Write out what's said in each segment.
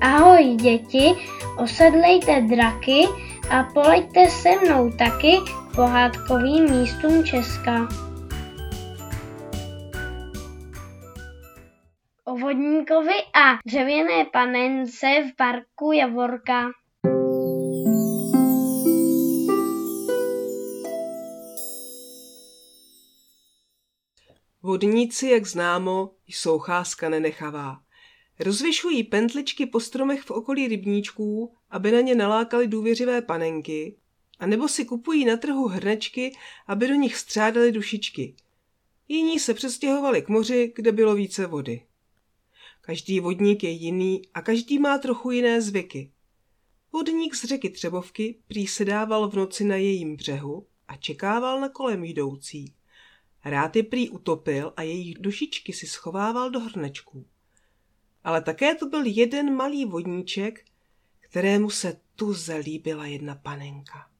Ahoj děti, osedlejte draky a poleďte se mnou taky pohádkovým místům Česka. O vodníkovi a dřevěné panence v parku Javorka. Vodníci, jak známo, jsou cházka nenechavá. Rozvěšují pentličky po stromech v okolí rybníčků, aby na ně nalákali důvěřivé panenky, a nebo si kupují na trhu hrnečky, aby do nich střádali dušičky. Jiní se přestěhovali k moři, kde bylo více vody. Každý vodník je jiný a každý má trochu jiné zvyky. Vodník z řeky Třebovky prý sedával v noci na jejím břehu a čekával na kolem jdoucí. Rád je prý utopil a jejich dušičky si schovával do hrnečků. Ale také to byl jeden malý vodníček, kterému se tuze líbila jedna panenka.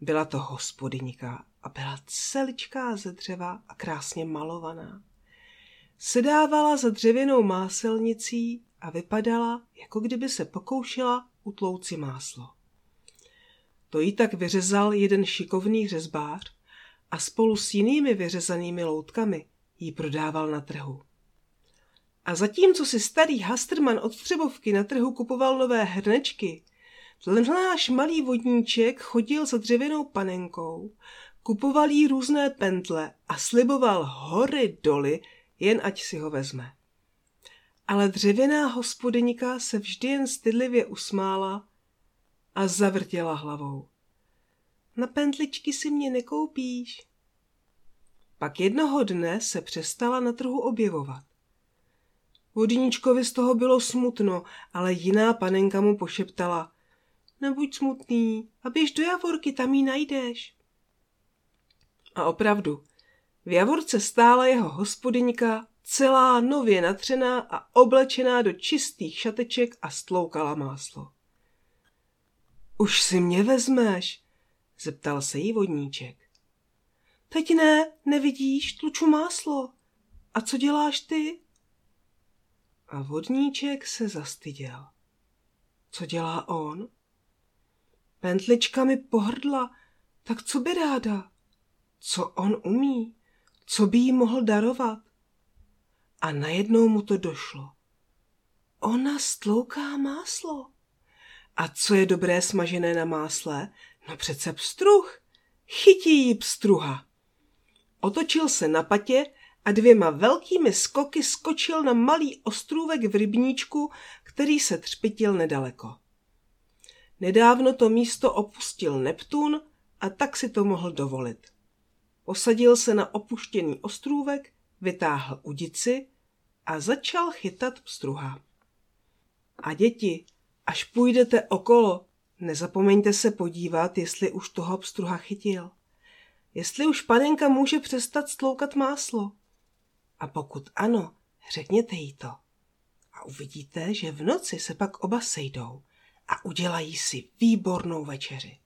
Byla to hospodyníka a byla celičká ze dřeva a krásně malovaná. Sedávala za dřevěnou máselnicí a vypadala, jako kdyby se pokoušela utlouci máslo. To jí tak vyřezal jeden šikovný řezbář a spolu s jinými vyřezanými loutkami jí prodával na trhu. A zatímco si starý Hastrman od Třebovky na trhu kupoval nové hrnečky, náš malý vodníček chodil za dřevěnou panenkou, kupoval jí různé pentle a sliboval hory doly, jen ať si ho vezme. Ale dřevěná hospodyňka se vždy jen stydlivě usmála a zavrtěla hlavou. Na pentličky si mě nekoupíš. Pak jednoho dne se přestala na trhu objevovat. Vodníčkovi z toho bylo smutno, ale jiná panenka mu pošeptala. Nebuď smutný a běž do Javorky, tam ji najdeš. A opravdu, v Javorce stála jeho hospodyňka, celá nově natřená a oblečená do čistých šateček a stloukala máslo. Už si mě vezmeš, zeptal se jí vodníček. Teď ne, nevidíš, tluču máslo. A co děláš ty? A vodníček se zastyděl. Co dělá on? Pentlička mi pohrdla, tak co by ráda? Co on umí? Co by jí mohl darovat? A najednou mu to došlo. Ona stlouká máslo. A co je dobré smažené na másle? No přece pstruh. Chytí jí pstruha. Otočil se na patě a dvěma velkými skoky skočil na malý ostrůvek v rybníčku, který se třpitil nedaleko. Nedávno to místo opustil Neptun a tak si to mohl dovolit. Posadil se na opuštěný ostrůvek, vytáhl udici a začal chytat pstruha. A děti, až půjdete okolo, nezapomeňte se podívat, jestli už toho pstruha chytil. Jestli už panenka může přestat stloukat máslo. A pokud ano, řekněte jí to. A uvidíte, že v noci se pak oba sejdou a udělají si výbornou večeři.